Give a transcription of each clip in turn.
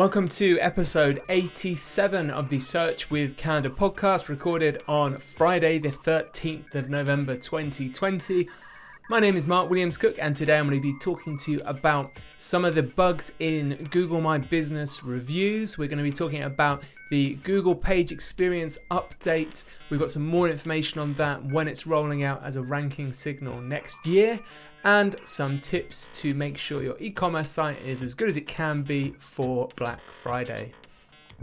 Welcome to episode 87 of the Search with Candour podcast, recorded on Friday, the 13th of November 2020. My name is Mark Williams Cook, and today I'm going to be talking to you about some of the bugs in Google My Business reviews. We're going to be talking about the Google Page Experience update. We've got some more information on that when it's rolling out as a ranking signal next year and some tips to make sure your e commerce site is as good as it can be for Black Friday.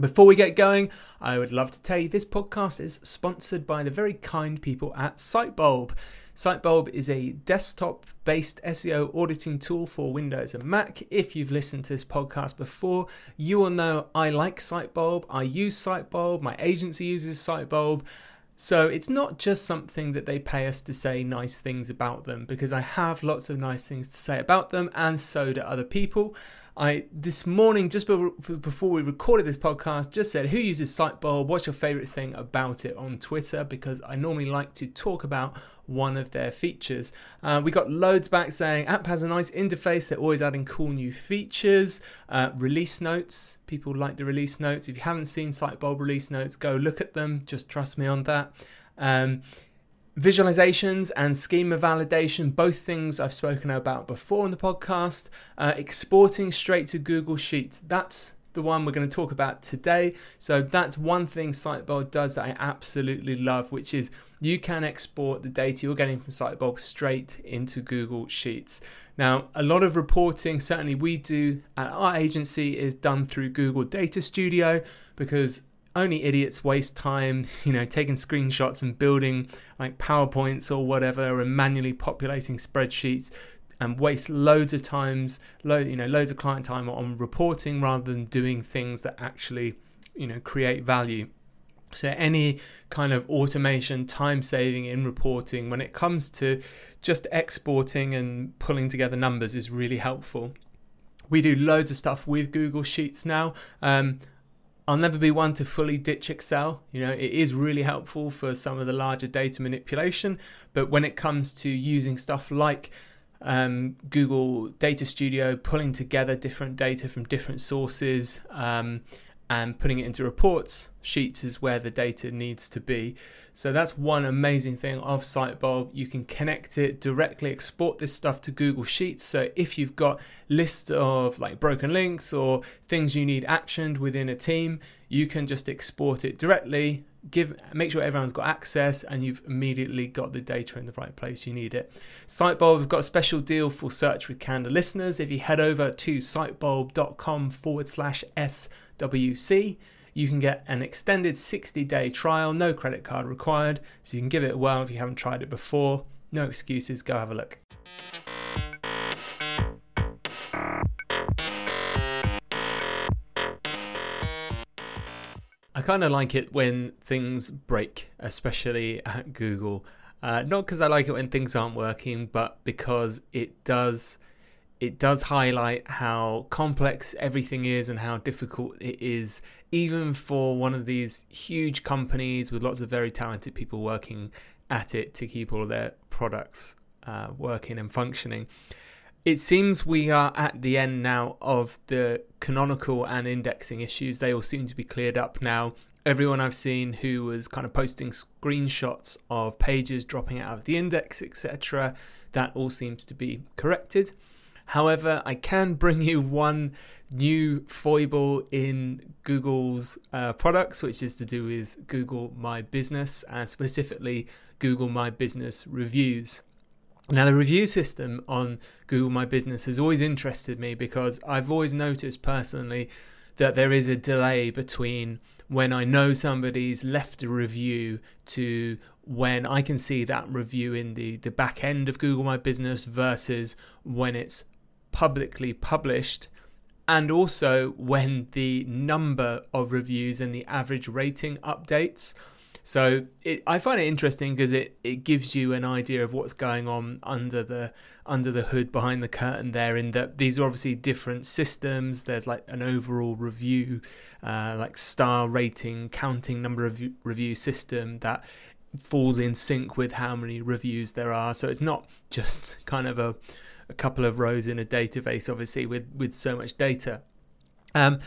Before we get going, I would love to tell you this podcast is sponsored by the very kind people at Sitebulb. Sitebulb is a desktop based SEO auditing tool for Windows and Mac. If you've listened to this podcast before, you will know I like Sitebulb. I use Sitebulb. My agency uses Sitebulb. So it's not just something that they pay us to say nice things about them, because I have lots of nice things to say about them, and so do other people. I this morning, just before we recorded this podcast, just said who uses Sitebulb. What's your favorite thing about it on Twitter? Because I normally like to talk about one of their features. Uh, we got loads back saying app has a nice interface. They're always adding cool new features. Uh, release notes. People like the release notes. If you haven't seen Sitebulb release notes, go look at them. Just trust me on that. Um, Visualizations and schema validation, both things I've spoken about before on the podcast. Uh, exporting straight to Google Sheets, that's the one we're going to talk about today. So that's one thing Sitebulb does that I absolutely love, which is you can export the data you're getting from Sitebulb straight into Google Sheets. Now, a lot of reporting, certainly we do at our agency, is done through Google Data Studio because only idiots waste time, you know, taking screenshots and building like PowerPoints or whatever and manually populating spreadsheets and waste loads of times, lo- you know, loads of client time on reporting rather than doing things that actually, you know, create value. So any kind of automation, time saving in reporting when it comes to just exporting and pulling together numbers is really helpful. We do loads of stuff with Google Sheets now. Um, I'll never be one to fully ditch Excel. You know, it is really helpful for some of the larger data manipulation, but when it comes to using stuff like um, Google Data Studio, pulling together different data from different sources um, and putting it into reports, Sheets is where the data needs to be. So that's one amazing thing of Sitebulb. You can connect it directly, export this stuff to Google Sheets. So if you've got list of like broken links or things you need actioned within a team, you can just export it directly, give make sure everyone's got access and you've immediately got the data in the right place you need it. Sitebulb we've got a special deal for search with Candour listeners. If you head over to sitebulb.com forward slash SWC, you can get an extended 60 day trial, no credit card required, so you can give it a whirl if you haven't tried it before. No excuses, go have a look. I kind of like it when things break, especially at Google. Uh, not because I like it when things aren't working, but because it does it does highlight how complex everything is and how difficult it is, even for one of these huge companies with lots of very talented people working at it to keep all their products uh, working and functioning. It seems we are at the end now of the canonical and indexing issues. They all seem to be cleared up now. Everyone I've seen who was kind of posting screenshots of pages dropping out of the index, etc., that all seems to be corrected. However, I can bring you one new foible in Google's uh, products, which is to do with Google My Business and specifically Google My Business reviews. Now, the review system on Google My Business has always interested me because I've always noticed personally that there is a delay between when I know somebody's left a review to when I can see that review in the, the back end of Google My Business versus when it's publicly published and also when the number of reviews and the average rating updates. So it, I find it interesting because it, it gives you an idea of what's going on under the under the hood behind the curtain there. In that these are obviously different systems. There's like an overall review, uh, like star rating, counting number of review system that falls in sync with how many reviews there are. So it's not just kind of a a couple of rows in a database, obviously with with so much data. Um,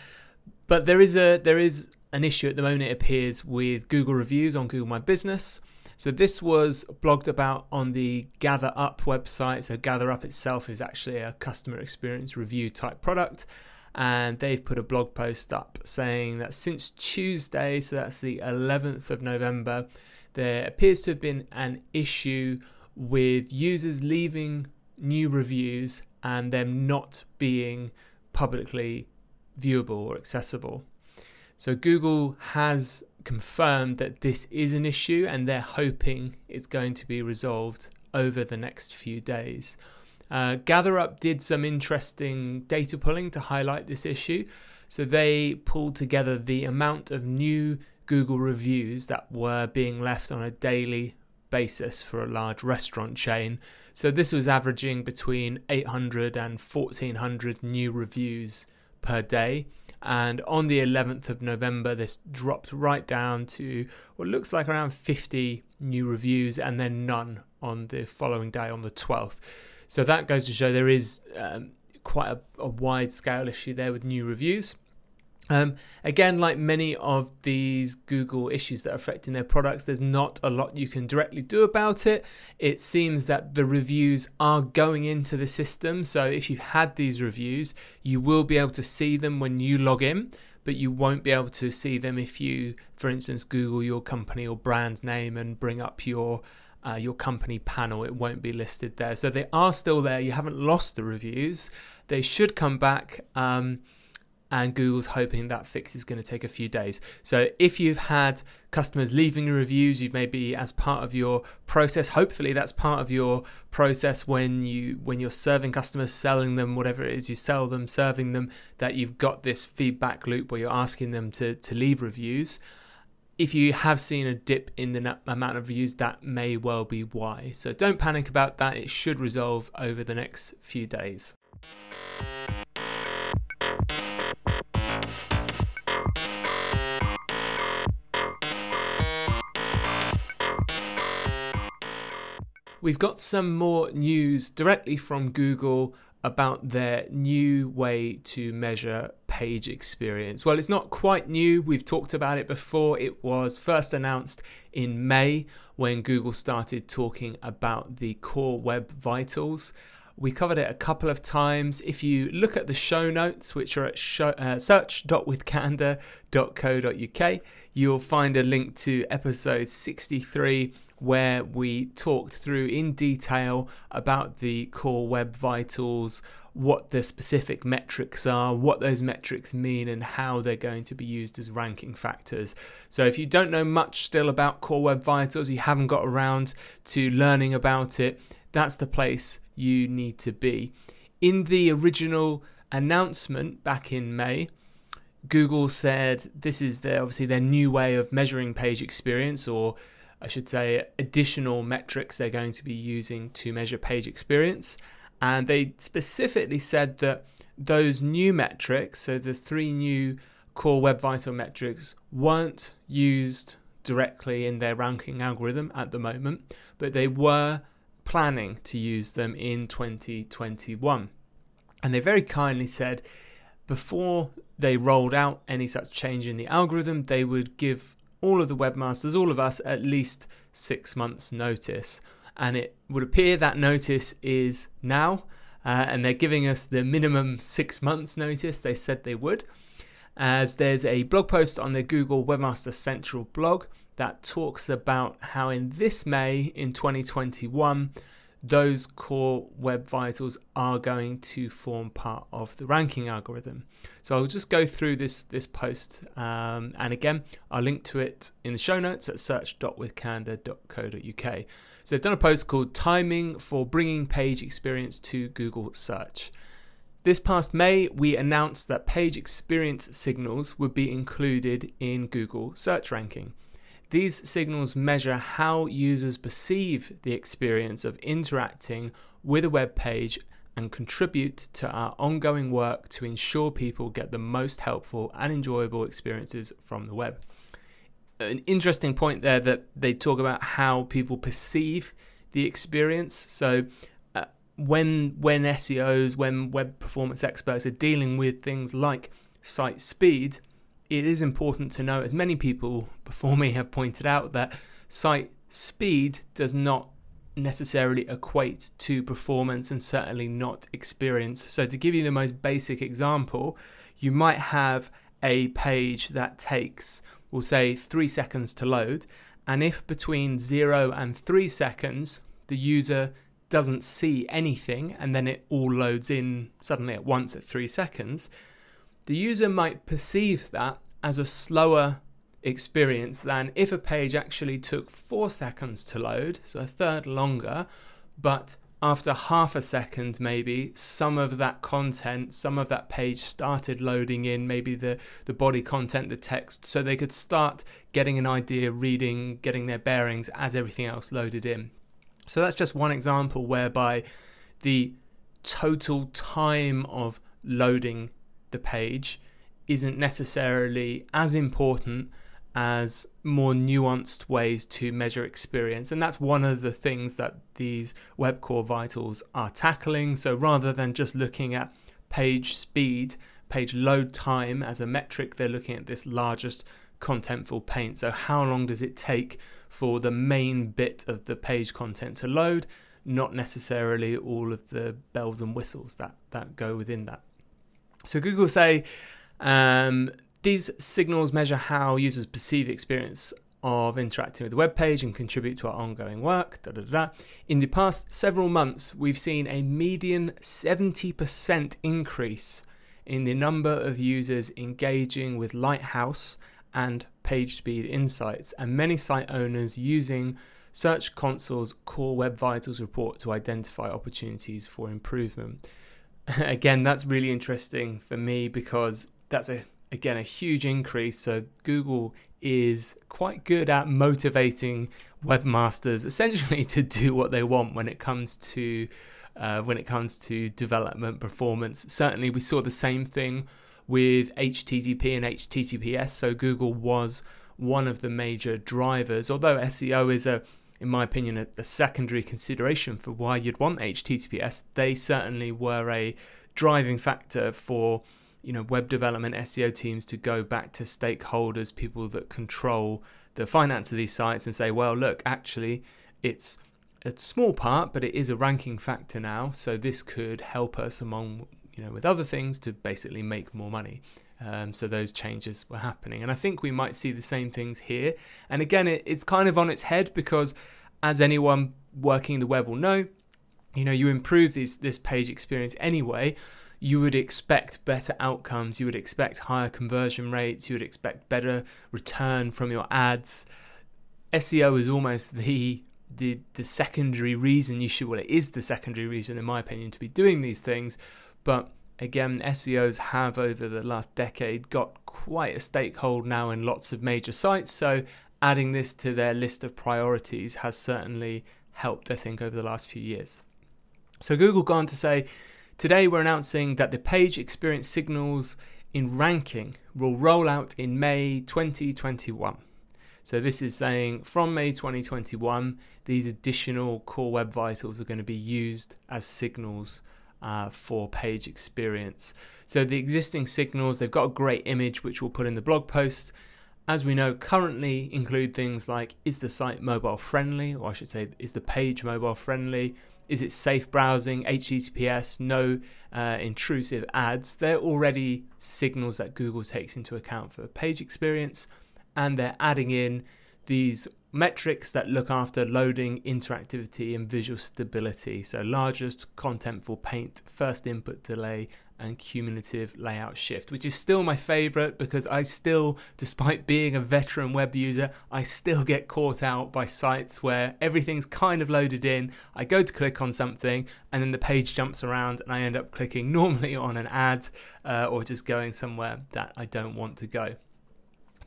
but there is a there is an issue at the moment, it appears, with Google reviews on Google My Business. So this was blogged about on the GatherUp website. So GatherUp itself is actually a customer experience review type product. And they've put a blog post up saying that since Tuesday, so that's the 11th of November, there appears to have been an issue with users leaving new reviews and them not being publicly viewable or accessible. So Google has confirmed that this is an issue and they're hoping it's going to be resolved over the next few days. Uh, GatherUp did some interesting data pulling to highlight this issue. So they pulled together the amount of new Google reviews that were being left on a daily basis for a large restaurant chain. So this was averaging between 800 and 1400 new reviews per day. And on the 11th of November, this dropped right down to what looks like around 50 new reviews and then none on the following day on the 12th. So that goes to show there is um, quite a, a wide scale issue there with new reviews. Um, again, like many of these Google issues that are affecting their products, there's not a lot you can directly do about it. It seems that the reviews are going into the system. So if you've had these reviews, you will be able to see them when you log in, but you won't be able to see them if you, for instance, Google your company or brand name and bring up your uh, your company panel. It won't be listed there. So they are still there. You haven't lost the reviews. They should come back. Um, and Google's hoping that fix is going to take a few days. So if you've had customers leaving reviews, you maybe as part of your process, hopefully that's part of your process when you when you're serving customers, selling them whatever it is you sell them, serving them, that you've got this feedback loop where you're asking them to to leave reviews. If you have seen a dip in the amount of reviews, that may well be why. So don't panic about that. It should resolve over the next few days. We've got some more news directly from Google about their new way to measure page experience. Well, it's not quite new. We've talked about it before. It was first announced in May when Google started talking about the core web vitals. We covered it a couple of times. If you look at the show notes, which are at show, uh, search.withcandour.co.uk, you'll find a link to episode 63 where we talked through in detail about the core web vitals, what the specific metrics are, what those metrics mean, and how they're going to be used as ranking factors. So, if you don't know much still about core web vitals, you haven't got around to learning about it, that's the place you need to be. In the original announcement back in May, Google said this is their obviously their new way of measuring page experience or I should say, additional metrics they're going to be using to measure page experience. And they specifically said that those new metrics, so the three new core Web Vital metrics, weren't used directly in their ranking algorithm at the moment, but they were planning to use them in 2021. And they very kindly said before they rolled out any such change in the algorithm, they would give all of the webmasters, all of us, at least six months' notice. And it would appear that notice is now, uh, and they're giving us the minimum six months' notice they said they would. As there's a blog post on the Google Webmaster Central blog that talks about how in this May in 2021, those core web vitals are going to form part of the ranking algorithm. So I'll just go through this this post, um, and again, I'll link to it in the show notes at search.withcandour.co.uk. So they've done a post called "Timing for Bringing Page Experience to Google Search." This past May, we announced that page experience signals would be included in Google search ranking. These signals measure how users perceive the experience of interacting with a web page and contribute to our ongoing work to ensure people get the most helpful and enjoyable experiences from the web. An interesting point there that they talk about how people perceive the experience. So, uh, when when SEOs, when web performance experts are dealing with things like site speed, it is important to know, as many people before me have pointed out, that site speed does not necessarily equate to performance and certainly not experience. So, to give you the most basic example, you might have a page that takes, we'll say, three seconds to load. And if between zero and three seconds the user doesn't see anything and then it all loads in suddenly at once at three seconds, the user might perceive that as a slower experience than if a page actually took four seconds to load, so a third longer, but after half a second, maybe some of that content, some of that page started loading in, maybe the, the body content, the text, so they could start getting an idea, reading, getting their bearings as everything else loaded in. So that's just one example whereby the total time of loading the page isn't necessarily as important as more nuanced ways to measure experience. And that's one of the things that these Web Core Vitals are tackling. So rather than just looking at page speed, page load time as a metric, they're looking at this largest contentful paint. So how long does it take for the main bit of the page content to load? Not necessarily all of the bells and whistles that, that go within that. So Google say um, these signals measure how users perceive the experience of interacting with the web page and contribute to our ongoing work. Da, da, da. In the past several months, we've seen a median 70% increase in the number of users engaging with Lighthouse and PageSpeed Insights, and many site owners using Search Console's Core Web Vitals report to identify opportunities for improvement. Again, that's really interesting for me because that's a again a huge increase. So Google is quite good at motivating webmasters essentially to do what they want when it comes to uh, when it comes to development performance. Certainly, we saw the same thing with HTTP and HTTPS. So Google was one of the major drivers, although SEO is a in my opinion, a, a secondary consideration for why you'd want HTTPS. They certainly were a driving factor for you know web development SEO teams to go back to stakeholders, people that control the finance of these sites, and say, well, look, actually, it's a small part, but it is a ranking factor now. So this could help us among you know with other things to basically make more money. Um, so those changes were happening, and I think we might see the same things here. And again, it, it's kind of on its head because, as anyone working the web will know, you know you improve these this page experience anyway you would expect better outcomes, you would expect higher conversion rates, you would expect better return from your ads. SEO is almost the the the secondary reason you should well it is the secondary reason in my opinion to be doing these things, but again SEOs have over the last decade got quite a stakehold now in lots of major sites, so adding this to their list of priorities has certainly helped I think over the last few years. So Google gone to say Today we're announcing that the page experience signals in ranking will roll out in May 2021. So this is saying from May 2021, these additional core web vitals are going to be used as signals uh, for page experience. So the existing signals, they've got a great image which we'll put in the blog post. As we know, currently include things like is the site mobile friendly, or I should say, is the page mobile friendly? Is it safe browsing, HTTPS, no uh, intrusive ads? They're already signals that Google takes into account for page experience, and they're adding in these metrics that look after loading, interactivity, and visual stability. So, largest contentful paint, first input delay, and cumulative layout shift, which is still my favorite because I still, despite being a veteran web user, I still get caught out by sites where everything's kind of loaded in. I go to click on something and then the page jumps around and I end up clicking normally on an ad uh, or just going somewhere that I don't want to go.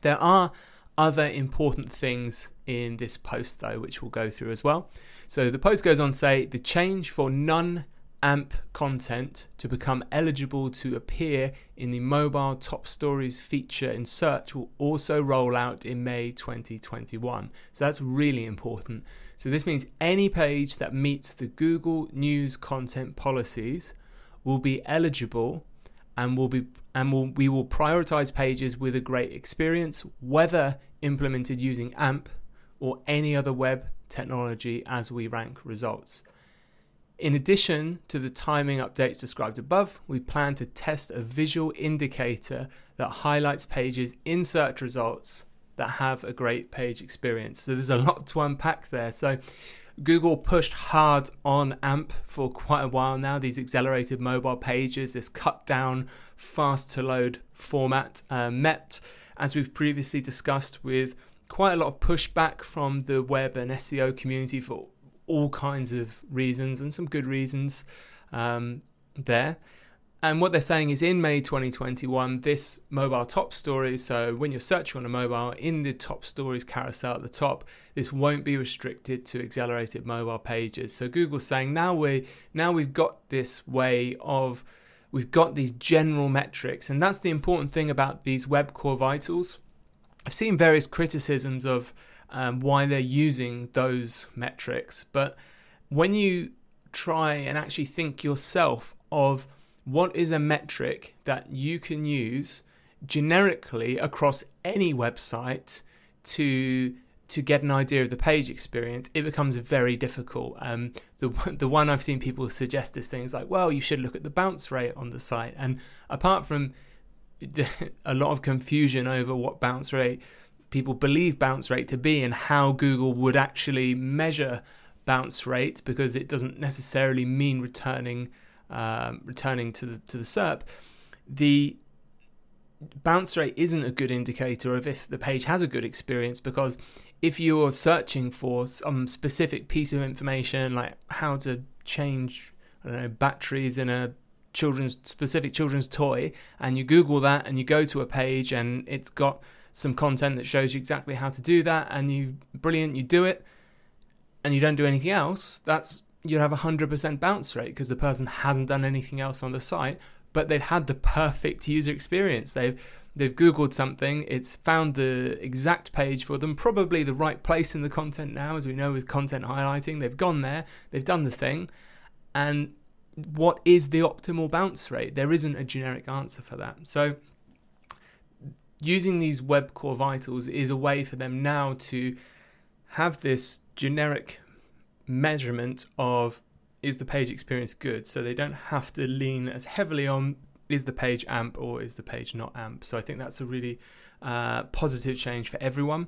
There are other important things in this post, though, which we'll go through as well. So the post goes on to say the change for non AMP content to become eligible to appear in the mobile top stories feature in search will also roll out in May 2021. So that's really important. So this means any page that meets the Google News content policies will be eligible and will be and will, we will prioritize pages with a great experience whether implemented using AMP or any other web technology as we rank results. In addition to the timing updates described above, we plan to test a visual indicator that highlights pages in search results that have a great page experience. So there's a lot to unpack there. So Google pushed hard on AMP for quite a while now, these accelerated mobile pages, this cut down, fast to load format, uh, met, as we've previously discussed, with quite a lot of pushback from the web and SEO community for all kinds of reasons and some good reasons um, there. And what they're saying is in May 2021, this mobile top story, so when you're searching on a mobile, in the top stories carousel at the top, this won't be restricted to accelerated mobile pages. So Google's saying now we now we've got this way of we've got these general metrics, and that's the important thing about these web core vitals. I've seen various criticisms of um, why they're using those metrics. But when you try and actually think yourself of what is a metric that you can use generically across any website to to get an idea of the page experience, it becomes very difficult. Um, the the one I've seen people suggest is things like, well, you should look at the bounce rate on the site, and apart from a lot of confusion over what bounce rate people believe bounce rate to be and how Google would actually measure bounce rate because it doesn't necessarily mean returning um, returning to the to the SERP. The bounce rate isn't a good indicator of if the page has a good experience because if you're searching for some specific piece of information like how to change I don't know batteries in a children's specific children's toy and you google that and you go to a page and it's got some content that shows you exactly how to do that and you brilliant you do it and you don't do anything else that's you'd have a 100% bounce rate because the person hasn't done anything else on the site but they've had the perfect user experience. They've they've googled something it's found the exact page for them probably the right place in the content now as we know with content highlighting. They've gone there they've done the thing and what is the optimal bounce rate? There isn't a generic answer for that. So using these web core vitals is a way for them now to have this generic measurement of is the page experience good? So they don't have to lean as heavily on is the page amp or is the page not amp? So i think that's a really uh, positive change for everyone.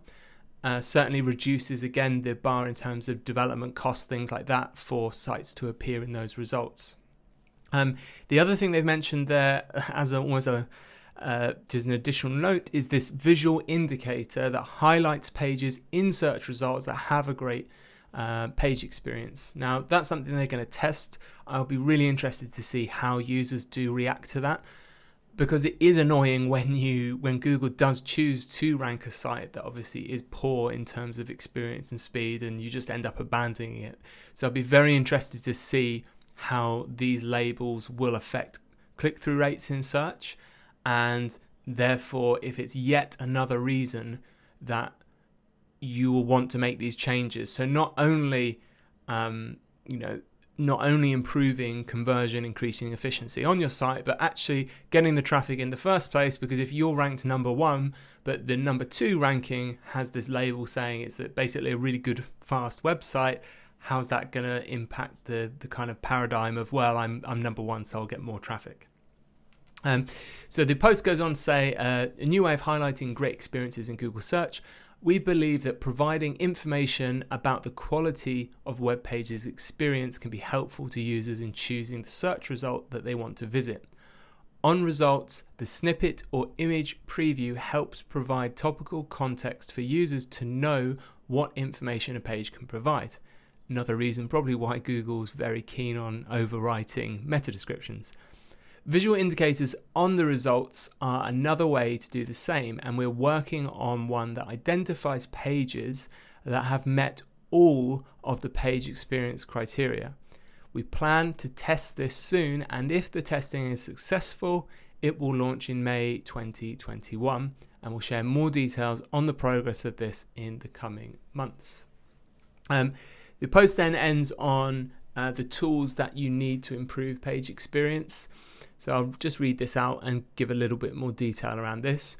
Uh, certainly reduces again the bar in terms of development costs things like that for sites to appear in those results. Um, the other thing they've mentioned there as a, a uh, just an additional note is this visual indicator that highlights pages in search results that have a great uh, page experience. Now, that's something they're going to test. I'll be really interested to see how users do react to that because it is annoying when you when Google does choose to rank a site that obviously is poor in terms of experience and speed and you just end up abandoning it. So I'll be very interested to see how these labels will affect click-through rates in search and therefore if it's yet another reason that you will want to make these changes so not only um, you know not only improving conversion increasing efficiency on your site but actually getting the traffic in the first place because if you're ranked number one but the number two ranking has this label saying it's basically a really good fast website how's that going to impact the the kind of paradigm of well i'm i'm number one so i'll get more traffic um, so the post goes on to say uh, a new way of highlighting great experiences in Google search. We believe that providing information about the quality of web pages experience can be helpful to users in choosing the search result that they want to visit. On results, the snippet or image preview helps provide topical context for users to know what information a page can provide. Another reason, probably, why Google's very keen on overwriting meta descriptions. Visual indicators on the results are another way to do the same, and we're working on one that identifies pages that have met all of the page experience criteria. We plan to test this soon, and if the testing is successful, it will launch in May 2021, and we'll share more details on the progress of this in the coming months. Um, the post then ends on uh, the tools that you need to improve page experience. So I'll just read this out and give a little bit more detail around this.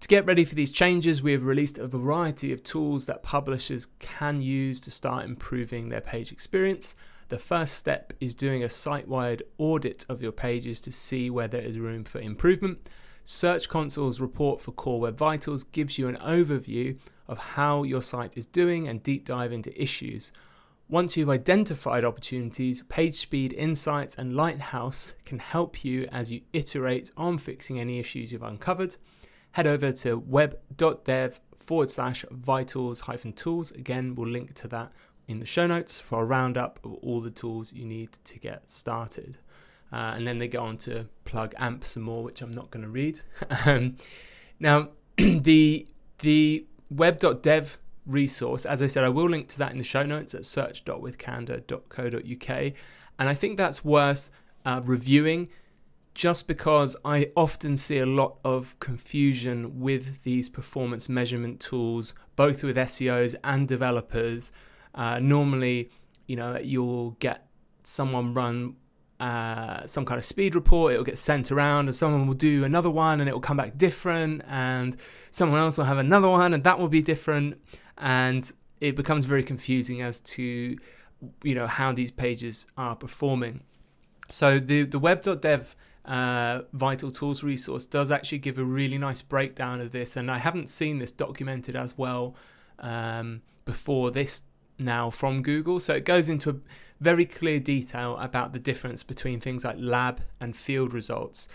To get ready for these changes, we have released a variety of tools that publishers can use to start improving their page experience. The first step is doing a site wide audit of your pages to see where there is room for improvement. Search Console's report for Core Web Vitals gives you an overview of how your site is doing and deep dive into issues. Once you've identified opportunities, PageSpeed Insights and Lighthouse can help you as you iterate on fixing any issues you've uncovered. Head over to web.dev forward slash vitals hyphen tools. Again, we'll link to that in the show notes for a roundup of all the tools you need to get started. Uh, and then they go on to plug AMP some more, which I'm not going to read. um, now, the the web.dev resource. As I said, I will link to that in the show notes at search.withcandour.co.uk. And I think that's worth uh, reviewing just because I often see a lot of confusion with these performance measurement tools, both with SEOs and developers. Uh, normally, you know, you'll get someone run uh, some kind of speed report, it'll get sent around, and someone will do another one and it will come back different, and someone else will have another one and that will be different and it becomes very confusing as to you know how these pages are performing. So the the web.dev uh, vital tools resource does actually give a really nice breakdown of this, and I haven't seen this documented as well um, before this now from Google. So it goes into a very clear detail about the difference between things like lab and field results.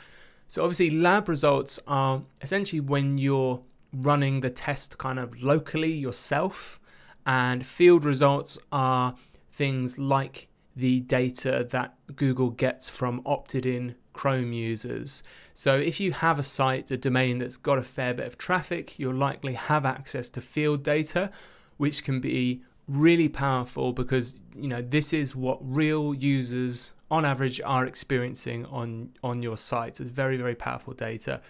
So obviously, lab results are essentially when you're running the test kind of locally yourself. And field results are things like the data that Google gets from opted in Chrome users. So if you have a site, a domain that's got a fair bit of traffic, you'll likely have access to field data, which can be really powerful because you know this is what real users on average are experiencing on on your site. It's very very powerful data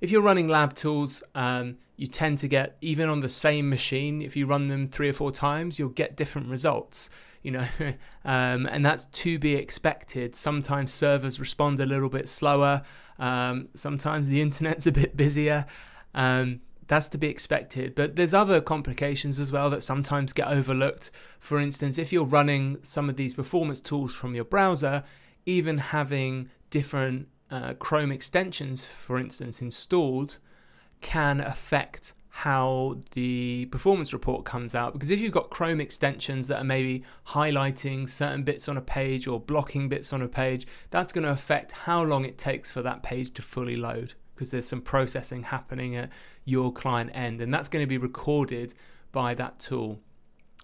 if you're running lab tools, um, you tend to get even on the same machine. If you run them three or four times, you'll get different results. You know, um, and that's to be expected. Sometimes servers respond a little bit slower. Um, sometimes the internet's a bit busier. Um, that's to be expected. But there's other complications as well that sometimes get overlooked. For instance, if you're running some of these performance tools from your browser, even having different uh, Chrome extensions, for instance, installed, can affect how the performance report comes out. Because if you've got Chrome extensions that are maybe highlighting certain bits on a page or blocking bits on a page, that's going to affect how long it takes for that page to fully load. Because there's some processing happening at your client end, and that's going to be recorded by that tool.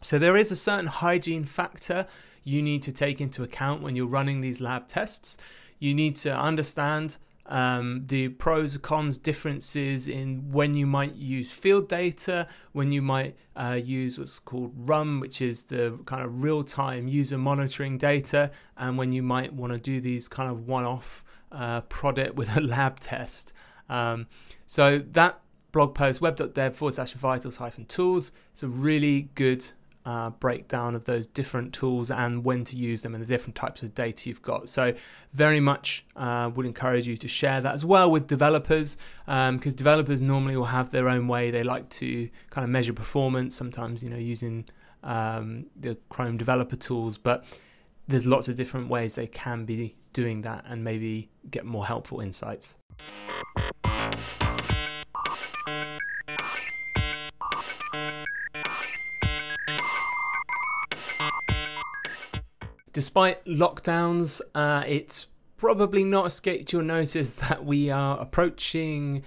So there is a certain hygiene factor you need to take into account when you're running these lab tests you need to understand um, the pros, cons, differences in when you might use field data, when you might uh, use what's called RUM, which is the kind of real time user monitoring data, and when you might want to do these kind of one off uh, product with a lab test. Um, so that blog post, web.dev forward slash vitals hyphen tools, it's a really good uh, breakdown of those different tools and when to use them and the different types of data you've got. So, very much uh, would encourage you to share that as well with developers because um, developers normally will have their own way. They like to kind of measure performance, sometimes, you know, using um, the Chrome developer tools, but there's lots of different ways they can be doing that and maybe get more helpful insights. Despite lockdowns, uh, it's probably not escaped your notice that we are approaching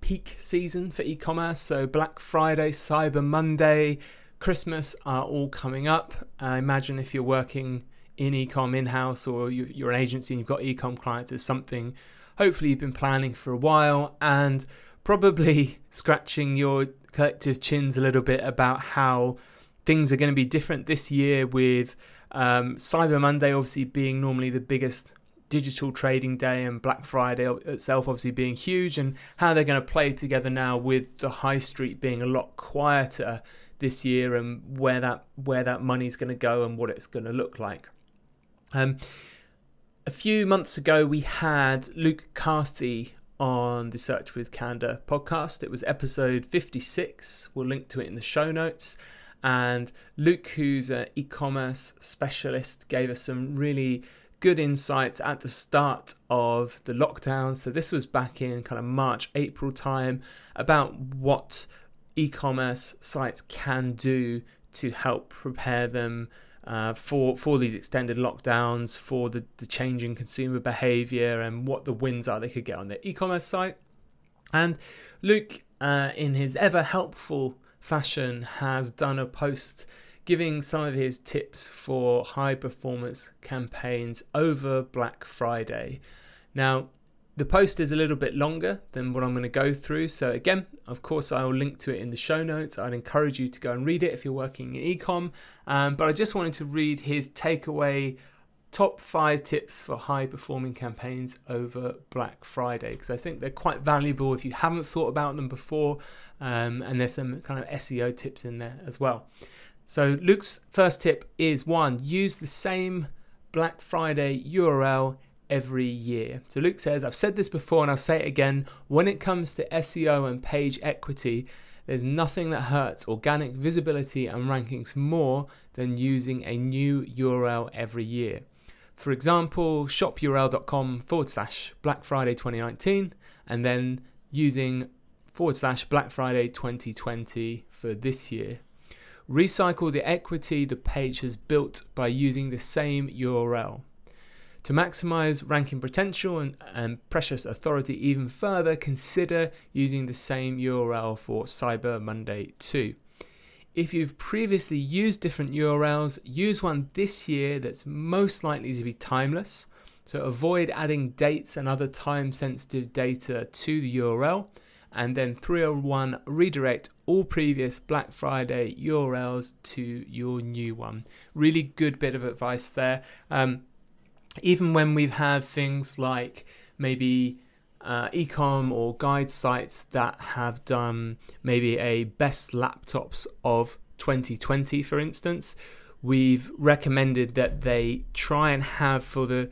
peak season for e commerce. So, Black Friday, Cyber Monday, Christmas are all coming up. I imagine if you're working in ecom in house or you're an agency and you've got ecom clients is something hopefully you've been planning for a while and probably scratching your collective chins a little bit about how things are going to be different this year with um, Cyber Monday obviously being normally the biggest digital trading day and Black Friday itself obviously being huge and how they're going to play together now with the high street being a lot quieter this year and where that where that money's going to go and what it's going to look like. Um, a few months ago, we had Luke Carthy on the Search with Candour podcast. It was episode 56. We'll link to it in the show notes. And Luke, who's an e commerce specialist, gave us some really good insights at the start of the lockdown. So, this was back in kind of March, April time about what e commerce sites can do to help prepare them uh, for for these extended lockdowns, for the, the changing consumer behavior, and what the wins are they could get on their e-commerce site. And Luke, uh, in his ever helpful fashion, has done a post giving some of his tips for high performance campaigns over Black Friday. Now, the post is a little bit longer than what I'm going to go through. So, again, of course, I will link to it in the show notes. I'd encourage you to go and read it if you're working in ecom. Um, but I just wanted to read his takeaway top five tips for high performing campaigns over Black Friday because I think they're quite valuable if you haven't thought about them before. Um, and there's some kind of SEO tips in there as well. So, Luke's first tip is one, use the same Black Friday URL every year. So Luke says, I've said this before and I'll say it again. When it comes to SEO and page equity, there's nothing that hurts organic visibility and rankings more than using a new URL every year. For example, shopurl.com forward slash Black Friday 2019, and then using forward slash Black Friday 2020 for this year. Recycle the equity the page has built by using the same URL. To maximize ranking potential and, and, precious authority even further, consider using the same URL for Cyber Monday 2. If you've previously used different URLs, use one this year that's most likely to be timeless. So avoid adding dates and other time sensitive data to the URL. And then 301 redirect all previous Black Friday URLs to your new one. Really good bit of advice there. Um, even when we've had things like maybe uh, ecom or guide sites that have done maybe a best laptops of 2020 for instance. We've recommended that they try and have for the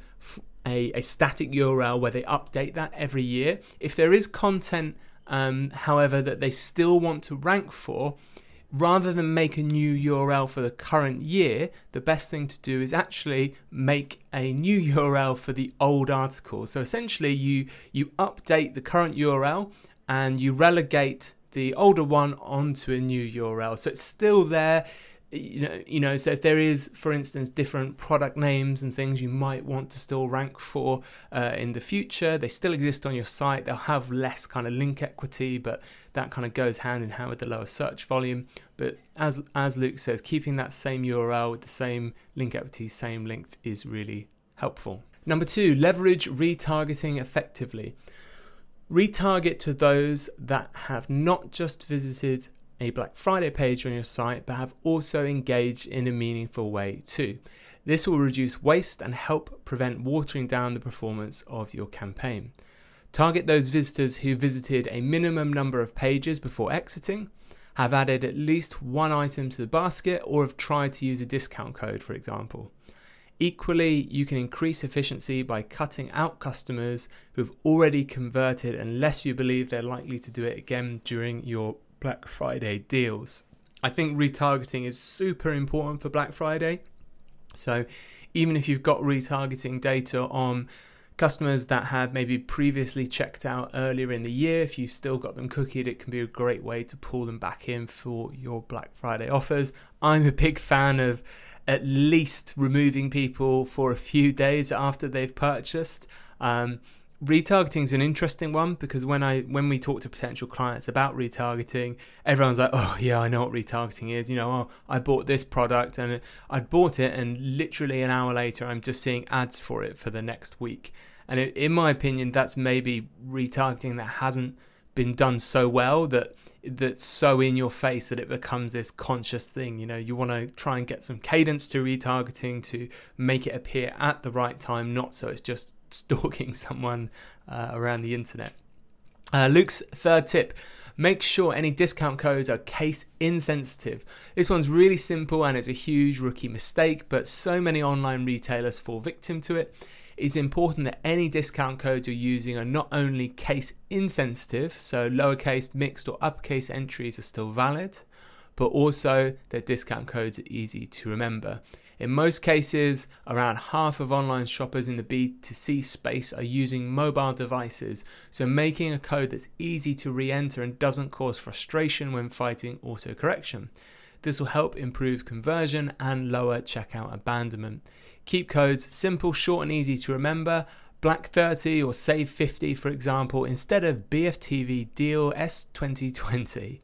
a, a static url where they update that every year. If there is content um, however that they still want to rank for rather than make a new URL for the current year, the best thing to do is actually make a new URL for the old article. So essentially, you you update the current URL and you relegate the older one onto a new URL. So it's still there you know, you know, so if there is, for instance, different product names and things you might want to still rank for uh, in the future, they still exist on your site. They'll have less kind of link equity, but that kind of goes hand in hand with the lower search volume. But as as Luke says, keeping that same URL with the same link equity, same links is really helpful. Number two, leverage retargeting effectively. Retarget to those that have not just visited a Black Friday page on your site, but have also engaged in a meaningful way too. This will reduce waste and help prevent watering down the performance of your campaign. Target those visitors who visited a minimum number of pages before exiting, have added at least one item to the basket, or have tried to use a discount code, for example. Equally, you can increase efficiency by cutting out customers who've already converted unless you believe they're likely to do it again during your Black Friday deals. I think retargeting is super important for Black Friday. So, even if you've got retargeting data on customers that had maybe previously checked out earlier in the year, if you've still got them cookied, it can be a great way to pull them back in for your Black Friday offers. I'm a big fan of at least removing people for a few days after they've purchased. Um, retargeting is an interesting one because when I when we talk to potential clients about retargeting, everyone's like, "Oh yeah, I know what retargeting is." You know, oh, I bought this product and I bought it, and literally an hour later, I'm just seeing ads for it for the next week. And in my opinion, that's maybe retargeting that hasn't been done so well that that's so in your face that it becomes this conscious thing. You know, you want to try and get some cadence to retargeting to make it appear at the right time, not so it's just stalking someone uh, around the internet. Uh, Luke's third tip make sure any discount codes are case insensitive. This one's really simple and it's a huge rookie mistake, but so many online retailers fall victim to it. It's important that any discount codes you're using are not only case insensitive, so lowercase, mixed, or uppercase entries are still valid, but also that discount codes are easy to remember. In most cases, around half of online shoppers in the B2C space are using mobile devices, so making a code that's easy to re enter and doesn't cause frustration when fighting autocorrection. This will help improve conversion and lower checkout abandonment. Keep codes simple, short, and easy to remember. Black 30 or Save 50, for example, instead of BFTV Deal S2020.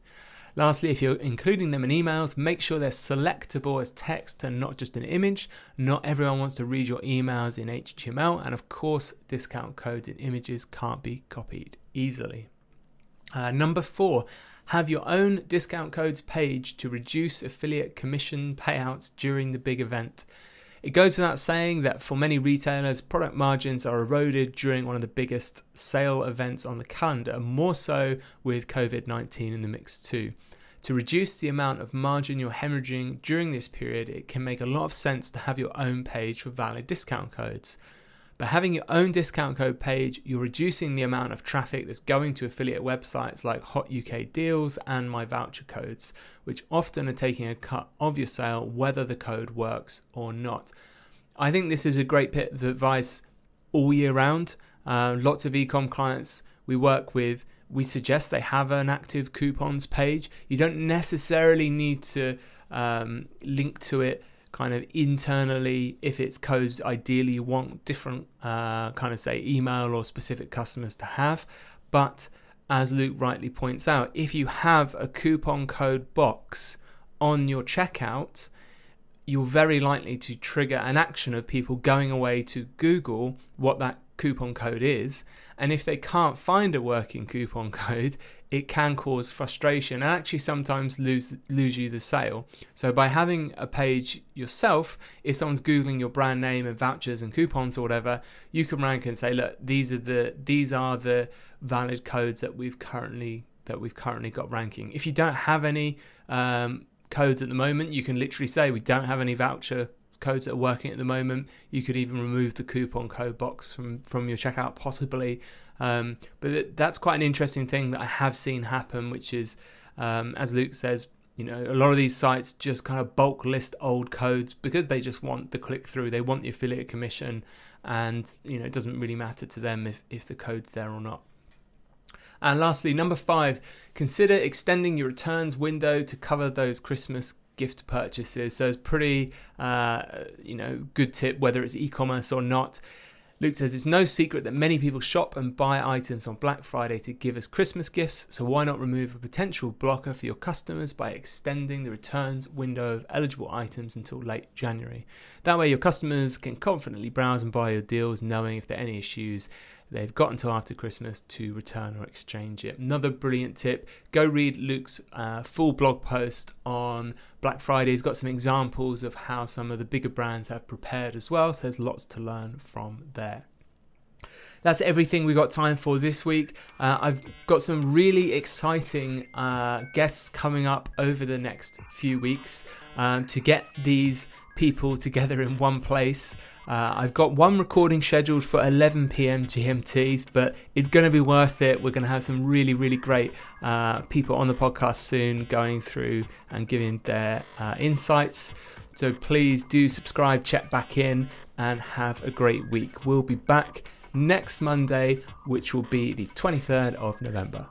Lastly, if you're including them in emails, make sure they're selectable as text and not just an image. Not everyone wants to read your emails in HTML, and of course, discount codes in images can't be copied easily. Uh, number four, have your own discount codes page to reduce affiliate commission payouts during the big event. It goes without saying that for many retailers, product margins are eroded during one of the biggest sale events on the calendar, more so with COVID 19 in the mix, too. To reduce the amount of margin you're hemorrhaging during this period, it can make a lot of sense to have your own page for valid discount codes. By having your own discount code page, you're reducing the amount of traffic that's going to affiliate websites like Hot UK Deals and My Voucher Codes, which often are taking a cut of your sale whether the code works or not. I think this is a great bit of advice all year round. Uh, lots of ecom clients we work with, we suggest they have an active coupons page. You don't necessarily need to um, link to it kind of internally if it's codes ideally you want different uh, kind of say email or specific customers to have. But as luke rightly points out if you have a coupon code box on your checkout you're very likely to trigger an action of people going away to google what that coupon code is. And if they can't find a working coupon code it can cause frustration and actually sometimes lose lose you the sale. So by having a page yourself, if someone's googling your brand name and vouchers and coupons or whatever, you can rank and say, look, these are the these are the valid codes that we've currently that we've currently got ranking. If you don't have any um, codes at the moment, you can literally say we don't have any voucher codes that are working at the moment. You could even remove the coupon code box from from your checkout, possibly. Um, but that's quite an interesting thing that I have seen happen, which is, um, as Luke says, you know, a lot of these sites just kind of bulk list old codes because they just want the click through, they want the affiliate commission, and you know, it doesn't really matter to them if, if the code's there or not. And lastly, number five, consider extending your returns window to cover those Christmas gift purchases. So it's pretty, uh, you know, good tip whether it's e-commerce or not. Luke says it's no secret that many people shop and buy items on Black Friday to give as Christmas gifts, so why not remove a potential blocker for your customers by extending the returns window of eligible items until late January? That way, your customers can confidently browse and buy your deals, knowing if there are any issues they've got until after Christmas to return or exchange it. Another brilliant tip go read Luke's uh, full blog post on Black Friday. He's got some examples of how some of the bigger brands have prepared as well, so there's lots to learn from there. That's everything we've got time for this week. Uh, I've got some really exciting uh, guests coming up over the next few weeks um, to get these people together in one place. Uh, I've got one recording scheduled for 11 p.m. GMTs, but it's going to be worth it. We're going to have some really, really great uh, people on the podcast soon going through and giving their uh, insights. So please do subscribe, check back in, and have a great week. We'll be back next Monday, which will be the 23rd of November.